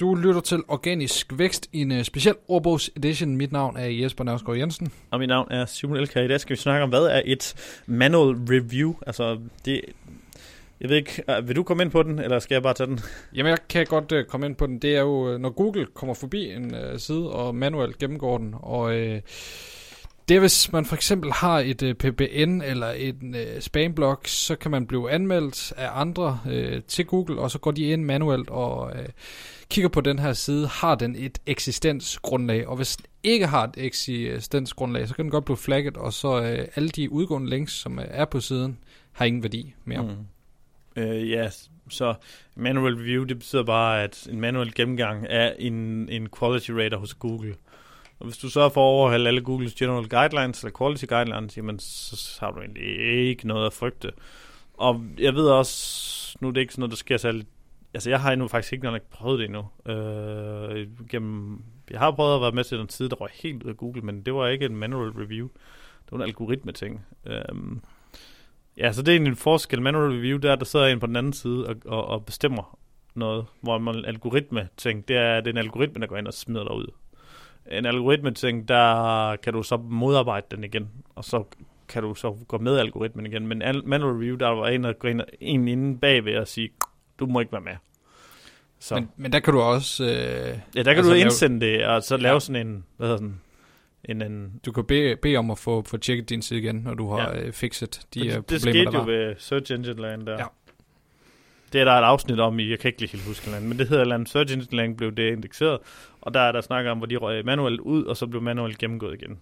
Du lytter til Organisk Vækst i en uh, speciel ordbogs edition. Mit navn er Jesper Nørskov Jensen. Og mit navn er Simon Elkær. I dag skal vi snakke om, hvad er et manual review? Altså, det, jeg ved ikke, vil du komme ind på den, eller skal jeg bare tage den? Jamen, jeg kan godt uh, komme ind på den. Det er jo, når Google kommer forbi en uh, side og manuelt gennemgår den, og uh, det er, hvis man for eksempel har et øh, PBN eller en øh, spamblog, så kan man blive anmeldt af andre øh, til Google, og så går de ind manuelt og øh, kigger på den her side, har den et eksistensgrundlag, og hvis den ikke har et eksistensgrundlag, så kan den godt blive flagget, og så øh, alle de udgående links, som øh, er på siden, har ingen værdi mere. Mm. Uh, ja, så manual review, det betyder bare, at en manuel gennemgang er en, en quality rater hos Google. Og hvis du så får overholde alle Googles general guidelines eller quality guidelines, jamen så har du egentlig ikke noget at frygte. Og jeg ved også, nu er det ikke sådan noget, der sker særligt altså jeg har endnu faktisk ikke nok prøvet det endnu. Øh, gennem, jeg har prøvet at være med til den side, der var helt ud af Google, men det var ikke en manual review. Det var en algoritme ting. Øh, ja, så det er en forskel. Manual review, der der sidder en på den anden side og, og, og bestemmer noget, hvor man algoritme ting, det er, det er en algoritme, der går ind og smider dig ud. En algoritme ting, der kan du så modarbejde den igen, og så kan du så gå med algoritmen igen. Men manual review, der var en, der en inde bagved og sige, du må ikke være med. Så. Men, men der kan du også... Øh, ja, der kan altså du indsende lave, det, og så lave ja. sådan en, hvad hedder sådan, en, en... Du kan bede, bede om at få, få tjekket din side igen, når du har ja. øh, fikset de det, problemer, det skete jo ved Search Engine Land der. Ja. Det er der et afsnit om i, jeg kan ikke lige helt huske land, men det hedder land Search Engine Lang blev det indekseret, og der er der snakker om, hvor de røg manuelt ud, og så blev manuelt gennemgået igen.